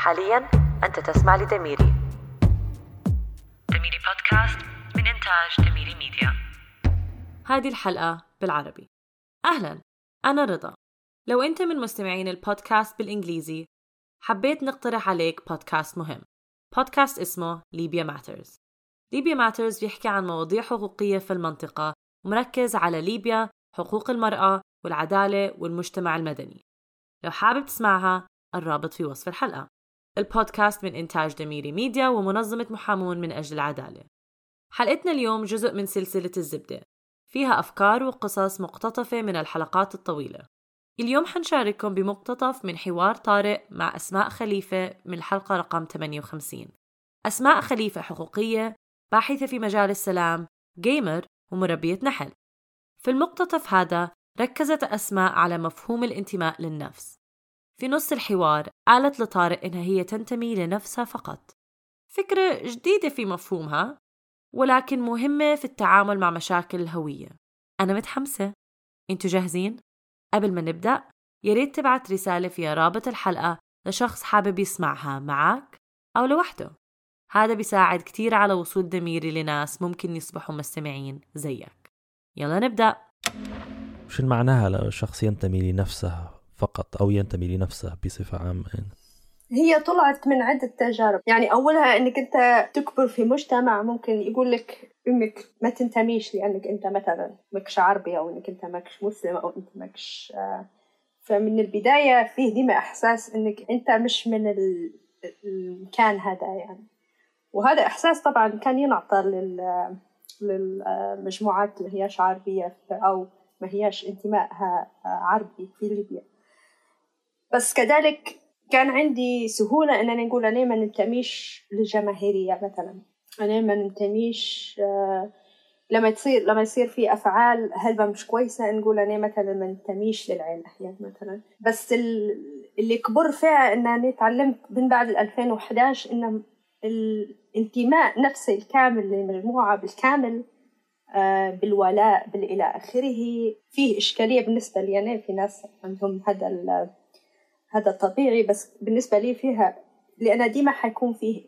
حاليا أنت تسمع لدميري. دميري بودكاست من إنتاج دميري ميديا. هذه الحلقة بالعربي. أهلا أنا رضا. لو أنت من مستمعين البودكاست بالإنجليزي حبيت نقترح عليك بودكاست مهم. بودكاست اسمه Libya Matters Libya Matters بيحكي عن مواضيع حقوقية في المنطقة ومركز على ليبيا حقوق المرأة والعدالة والمجتمع المدني. لو حابب تسمعها الرابط في وصف الحلقة. البودكاست من إنتاج دميري ميديا ومنظمة محامون من أجل العدالة. حلقتنا اليوم جزء من سلسلة الزبدة. فيها أفكار وقصص مقتطفة من الحلقات الطويلة. اليوم حنشارككم بمقتطف من حوار طارئ مع أسماء خليفة من الحلقة رقم 58 أسماء خليفة حقوقية باحثة في مجال السلام gamer ومربية نحل. في المقتطف هذا ركزت أسماء على مفهوم الانتماء للنفس. في نص الحوار قالت لطارق إنها هي تنتمي لنفسها فقط. فكرة جديدة في مفهومها ولكن مهمة في التعامل مع مشاكل الهوية. أنا متحمسة. أنتوا جاهزين؟ قبل ما نبدأ ياريت تبعت رسالة فيها رابط الحلقة لشخص حابب يسمعها معك أو لوحده. هذا بيساعد كتير على وصول دميري لناس ممكن يصبحوا مستمعين زيك. يلا نبدأ. شو معناها لشخص ينتمي لنفسه؟ فقط أو ينتمي لنفسه بصفة عامة. يعني. هي طلعت من عدة تجارب. يعني أولها أنك أنت تكبر في مجتمع ممكن يقول لك إنك ما تنتميش لأنك أنت مثلا ماكش عربي أو إنك أنت ماكش مسلم أو انت ماكش آه، فمن البداية فيه ديما إحساس إنك أنت مش من المكان هذا يعني. وهذا إحساس طبعا كان ينعطى لل للمجموعات اللي هياش عربية أو ما هياش انتمائها عربي في ليبيا. بس كذلك كان عندي سهولة أن أنا نقول أنا ما ننتميش للجماهيرية مثلا. أنا ما ننتميش آه، لما تصير لما يصير في أفعال هلبة مش كويسة نقول أنا مثلا ما ننتميش للعيلة يعني مثلا. بس اللي كبر فيها أن أنا تعلمت من بعد 2011 أن الانتماء نفسه الكامل للمجموعة بالكامل آه، بالولاء بالإلى آخره فيه إشكالية بالنسبة لي أنا في ناس عندهم هذا هذا طبيعي بس بالنسبة لي فيها لأن ديما حيكون فيه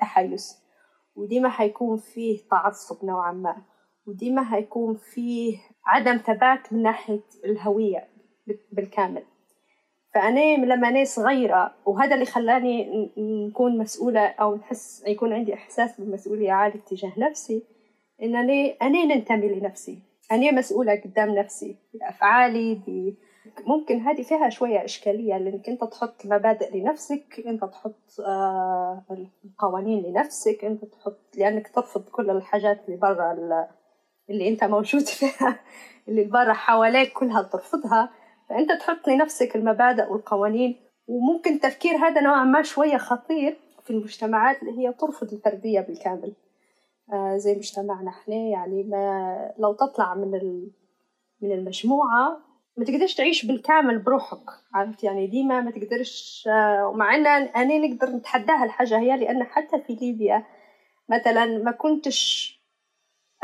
تحيز وديما حيكون فيه تعصب نوعا ما وديما حيكون فيه عدم ثبات من ناحية الهوية بالكامل. فأنا لما أنا صغيرة وهذا اللي خلاني نكون مسؤولة أو نحس يكون عندي إحساس بالمسؤولية عالي تجاه نفسي إن أنا أنا ننتمي لنفسي. أنا مسؤولة قدام نفسي بأفعالي ممكن هذه فيها شوية إشكالية لأنك أنت تحط مبادئ لنفسك أنت تحط آه، القوانين لنفسك أنت تحط لأنك ترفض كل الحاجات اللي برا اللي أنت موجود فيها اللي برا حواليك كلها ترفضها. فأنت تحط لنفسك المبادئ والقوانين وممكن التفكير هذا نوعا ما شوية خطير في المجتمعات اللي هي ترفض الفردية بالكامل. آه زي مجتمعنا إحنا يعني ما لو تطلع من من المجموعة ما تقدرش تعيش بالكامل بروحك عرفت؟ يعني ديما ما تقدرش آه، ومع إن أنا نقدر نتحداها الحاجة هي لأن حتى في ليبيا مثلا ما كنتش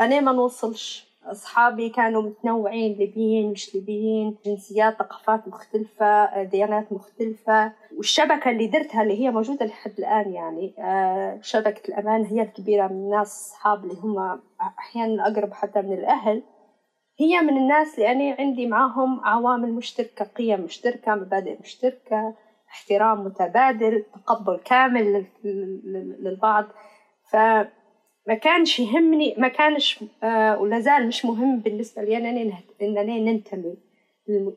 أنا ما نوصلش. أصحابي كانوا متنوعين ليبيين مش ليبيين جنسيات ثقافات مختلفة آه، ديانات مختلفة. والشبكة اللي درتها اللي هي موجودة لحد الآن يعني آه، شبكة الأمان هي الكبيرة من الناس أصحاب اللي هم أحيانا أقرب حتى من الأهل. هي من الناس اللي أنا عندي معاهم عوامل مشتركة قيم مشتركة مبادئ مشتركة احترام متبادل تقبل كامل للبعض. فما كانش يهمني ما كانش آه مش مهم بالنسبة لي أنا إنني ننتمي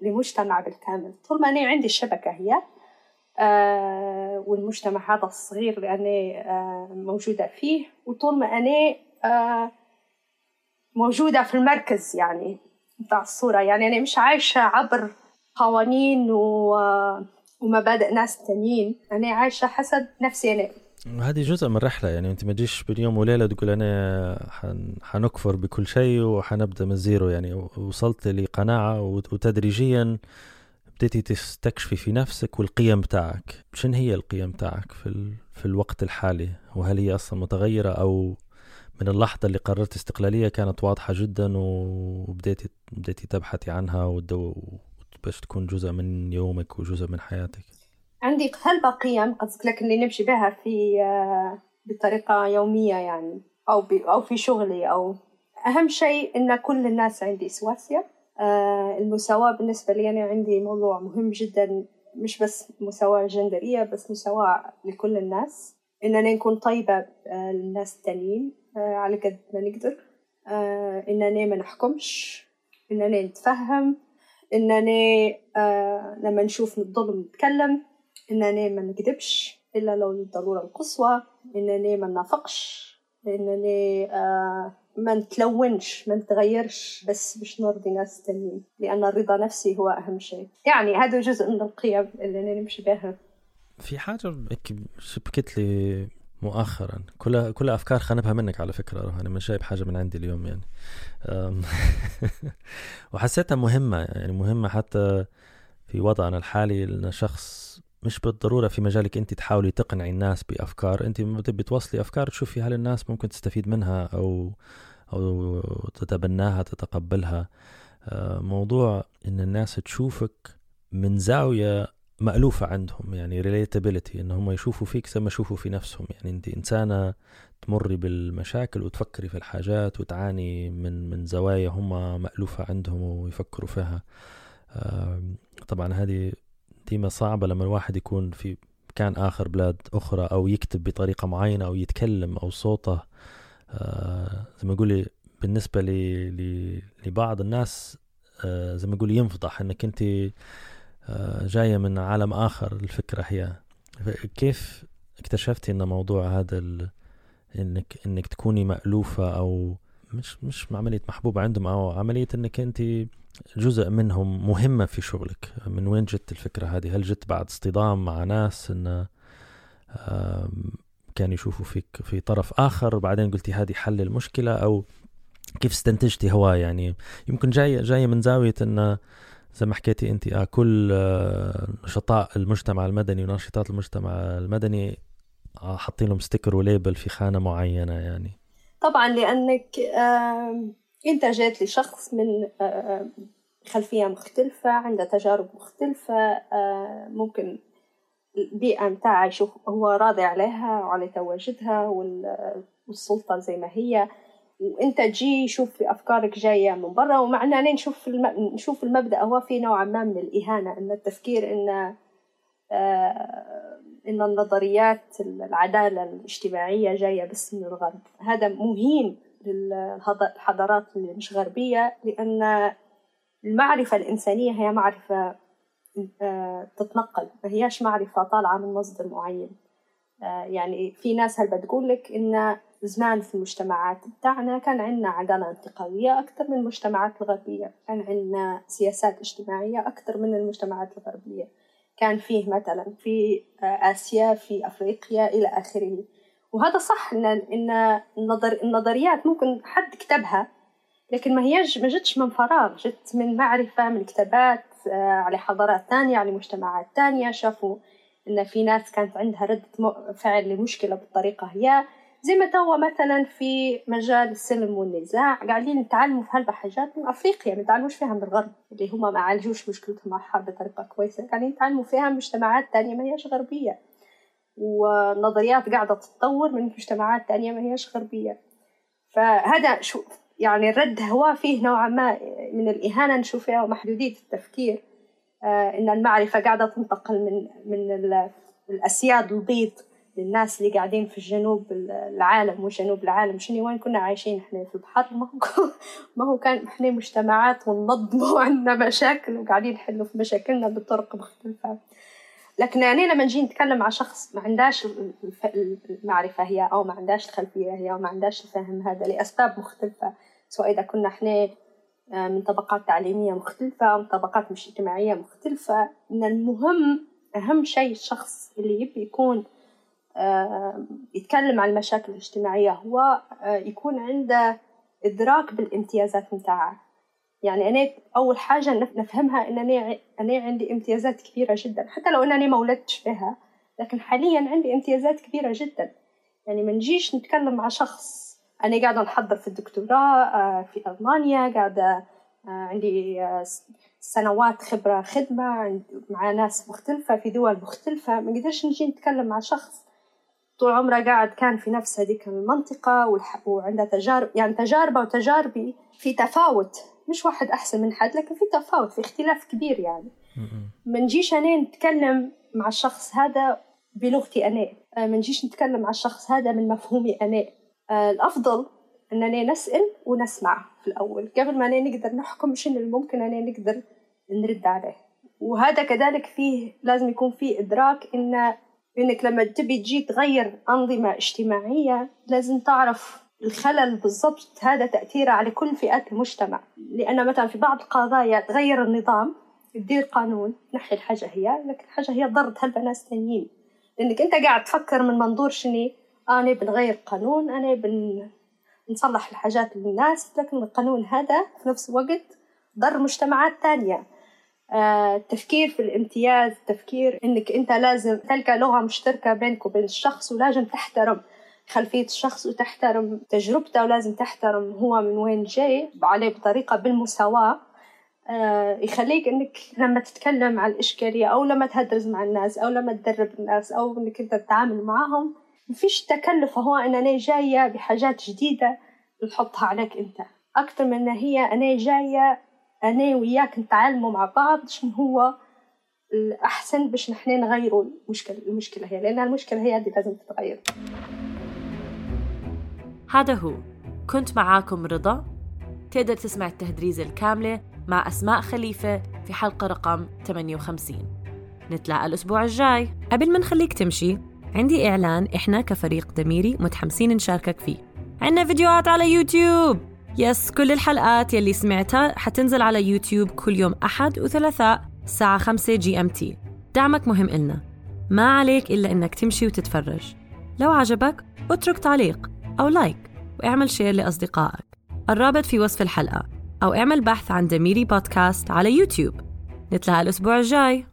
لمجتمع بالكامل. طول ما أنا عندي الشبكة هي آه والمجتمع هذا الصغير اللي أنا آه موجودة فيه وطول ما أنا آه موجودة في المركز يعني بتاع الصورة. يعني أنا مش عايشة عبر قوانين و... ومبادئ ناس تانيين. أنا عايشة حسب نفسي أنا. هذه جزء من الرحلة يعني أنت ما تجيش باليوم وليلة تقول أنا حن... حنكفر بكل شيء وحنبدأ من الزيرو يعني وصلت لقناعة وتدريجيا بديتي تستكشفي في نفسك والقيم بتاعك. شن هي القيم بتاعك في, ال... في الوقت الحالي؟ وهل هي أصلا متغيرة أو من اللحظة اللي قررت استقلالية كانت واضحة جدا وبديتي بديتي تبحثي عنها باش تكون جزء من يومك وجزء من حياتك. عندي هلبة قيم قصدك لك اللي نمشي بها في آه، بطريقة يومية يعني أو أو في شغلي أو أهم شيء إن كل الناس عندي سواسية. آه، المساواة بالنسبة لي أنا عندي موضوع مهم جدا مش بس مساواة جندرية بس مساواة لكل الناس. إننا نكون طيبة للناس التانيين. على قد ما نقدر. إننا ما نحكمش إننا نتفهم إننا لما نشوف الظلم نتكلم إننا ما نكذبش إلا لو للضرورة القصوى إننا ما نافقش إننا آه ما نتلونش ما نتغيرش بس باش نرضي ناس تانيين لأن الرضا نفسي هو أهم شيء. يعني هذا جزء من القيم اللي أنا نمشي بها. في حاجة شبكت لي مؤخرا. كلها كلها أفكار خنبها منك على فكرة أنا مش جايب حاجة من عندي اليوم يعني. وحسيتها مهمة يعني مهمة حتى في وضعنا الحالي. لأن شخص مش بالضرورة في مجالك أنت تحاولي تقنعي الناس بأفكار. أنت تبي توصلي أفكار تشوفي هل الناس ممكن تستفيد منها أو أو تتبناها تتقبلها. آه، موضوع إن الناس تشوفك من زاوية مألوفة عندهم يعني ريليتابيلتي إن هم يشوفوا فيك زي ما يشوفوا في نفسهم. يعني أنت إنسانة تمري بالمشاكل وتفكري في الحاجات وتعاني من من زوايا هم مألوفة عندهم ويفكروا فيها. طبعا هذه ديما صعبة لما الواحد يكون في مكان آخر بلاد أخرى أو يكتب بطريقة معينة أو يتكلم أو صوته. آه زي ما يقولي بالنسبة لبعض الناس آه زي ما يقولي ينفضح أنك أنت جاية من عالم آخر الفكرة هي. كيف اكتشفتي أن موضوع هذا انك إنك تكوني مألوفة أو مش مش عملية محبوبة عندهم أو عملية إنك أنت جزء منهم مهمة في شغلك. من وين جت الفكرة هذه؟ هل جت بعد اصطدام مع ناس إن كان يشوفوا فيك في طرف آخر وبعدين قلتي هذه حل المشكلة أو كيف استنتجتي هواء يعني يمكن جاية جاية من زاوية أن زي ما حكيتي أنت آه كل آه نشطاء المجتمع المدني وناشطات المجتمع المدني آه حاطين لهم ستيكر وليبل في خانة معينة يعني. طبعا لأنك آه أنت جات لشخص من خلفية مختلفة عنده تجارب مختلفة آه، ممكن البيئة متاعه يشوف هو راضي عليها وعلى تواجدها والسلطة زي ما هي. وانت تجي شوف في افكارك جاية من برا ومعنا نشوف الم... نشوف المبدأ. هو في نوع ما من الإهانة إن التفكير إن آه إن النظريات العدالة الاجتماعية جاية بس من الغرب. هذا مهين للحضارات اللي مش غربية لأن المعرفة الإنسانية هي معرفة آه، تتنقل. ما هياش معرفة طالعة من مصدر معين. آه، يعني في ناس هل بتقول لك إن زمان في المجتمعات بتاعنا كان عندنا عدالة انتقالية أكثر من المجتمعات الغربية. كان عندنا سياسات اجتماعية أكثر من المجتمعات الغربية. كان فيه مثلا في آسيا في أفريقيا إلى آخره. وهذا صح ان إن النظر النظريات ممكن حد كتبها لكن ما هيش ما جتش من فراغ. جت من معرفة من كتابات آه، على حضارات تانية على مجتمعات تانية. شافوا إن في ناس كانت عندها ردة فعل لمشكلة بالطريقة هي. زي ما توا مثلا في مجال السلم والنزاع قاعدين نتعلموا في هلبة حاجات من أفريقيا ما نتعلموش فيها من الغرب اللي هما ما عالجوش مشكلتهم مع الحرب بطريقة كويسة قاعدين نتعلموا فيها مجتمعات تانية ما هيش غربية. ونظريات قاعدة تتطور من مجتمعات تانية ما هيش غربية. فهذا شو يعني الرد هو فيه نوعا ما من الإهانة نشوف فيها محدودية التفكير. آه إن المعرفة قاعدة تنتقل من من الأسياد البيض للناس اللي قاعدين في الجنوب العالم وجنوب العالم. شنو وين كنا عايشين؟ إحنا في البحر. ما هو ما هو كان إحنا مجتمعات وننظم وعندنا مشاكل وقاعدين نحلوا في مشاكلنا بطرق مختلفة. لكن يعني لما نجي نتكلم مع شخص ما عندهاش المعرفة هي أو ما عندهاش الخلفية هي أو ما عندهاش الفهم هذا لأسباب مختلفة. سواء إذا كنا إحنا آه، من طبقات تعليمية مختلفة أو من طبقات مش اجتماعية مختلفة إن المهم أهم شيء الشخص اللي يبي يكون يتكلم عن المشاكل الاجتماعية. هو آه، يكون عنده إدراك بالامتيازات متاعه. يعني أنا أول حاجة نفهمها إن أنا عندي امتيازات كبيرة جدا. حتى لو أنني ما ولدتش بها لكن حاليا عندي امتيازات كبيرة جدا. يعني ما نجيش نتكلم مع شخص أنا قاعدة نحضر في الدكتوراه آه، في ألمانيا قاعدة آه، عندي سنوات خبرة خدمة مع ناس مختلفة في دول مختلفة. ما نقدرش نجي نتكلم مع شخص طول عمره قاعد كان في نفس هذيك المنطقة وعنده تجارب يعني تجاربة وتجاربي في تفاوت مش واحد أحسن من حد لكن في تفاوت في اختلاف كبير يعني. ما نجيش أنا نتكلم مع الشخص هذا بلغتي أنا. آه، ما نجيش نتكلم مع الشخص هذا من مفهومي أنا. آه، الأفضل أننا نسأل ونسمع في الأول. قبل ما نقدر نحكم شنو الممكن أنا نقدر نرد عليه. وهذا كذلك فيه لازم يكون فيه إدراك إن إنك لما تبي تجي تغير أنظمة اجتماعية لازم تعرف الخلل بالضبط. هذا تأثيره على كل فئات المجتمع. لأن مثلا في بعض القضايا تغير النظام تدير قانون نحي الحاجة هي لكن الحاجة هي ضرت هلبة ناس تانيين؟ لأنك أنت قاعد تفكر من منظور شني أنا بنغير قانون أنا بن نصلح الحاجات للناس لكن القانون هذا في نفس الوقت ضر مجتمعات تانية. التفكير آه، في الامتياز التفكير إنك أنت لازم تلقى لغة مشتركة بينك وبين الشخص ولازم تحترم خلفية الشخص وتحترم تجربته ولازم تحترم هو من وين جاي عليه بطريقة بالمساواة. آه يخليك إنك لما تتكلم عن الإشكالية أو لما تهدرز مع الناس أو لما تدرب الناس أو إنك أنت تتعامل معهم مفيش تكلف هو ان أنا جاية بحاجات جديدة نحطها عليك أنت. أكثر من هي أنا جاية أنا وياك نتعلموا مع بعض شنو هو الأحسن باش نحن نغيروا المشكلة المشكلة هي لأن المشكلة هي اللي لازم تتغير. هذا هو. كنت معاكم رضا. تقدر تسمع التهدريزة الكاملة مع أسماء خليفة في حلقة رقم 58 نتلاقى الأسبوع الجاي. قبل ما نخليك تمشي عندي إعلان إحنا كفريق دميري متحمسين نشاركك فيه. عندنا فيديوهات على يوتيوب! yes كل الحلقات يلي سمعتها حتنزل على يوتيوب كل يوم أحد وثلاثاء الساعة 5 GMT دعمك مهم إلنا. ما عليك إلا إنك تمشي وتتفرج. لو عجبك اترك تعليق أو like واعمل share لأصدقائك. الرابط في وصف الحلقة. أو اعمل بحث عن دميري بودكاست على يوتيوب. نتلاقى الأسبوع الجاي.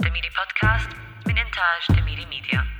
دميري بودكاست من إنتاج دميري ميديا.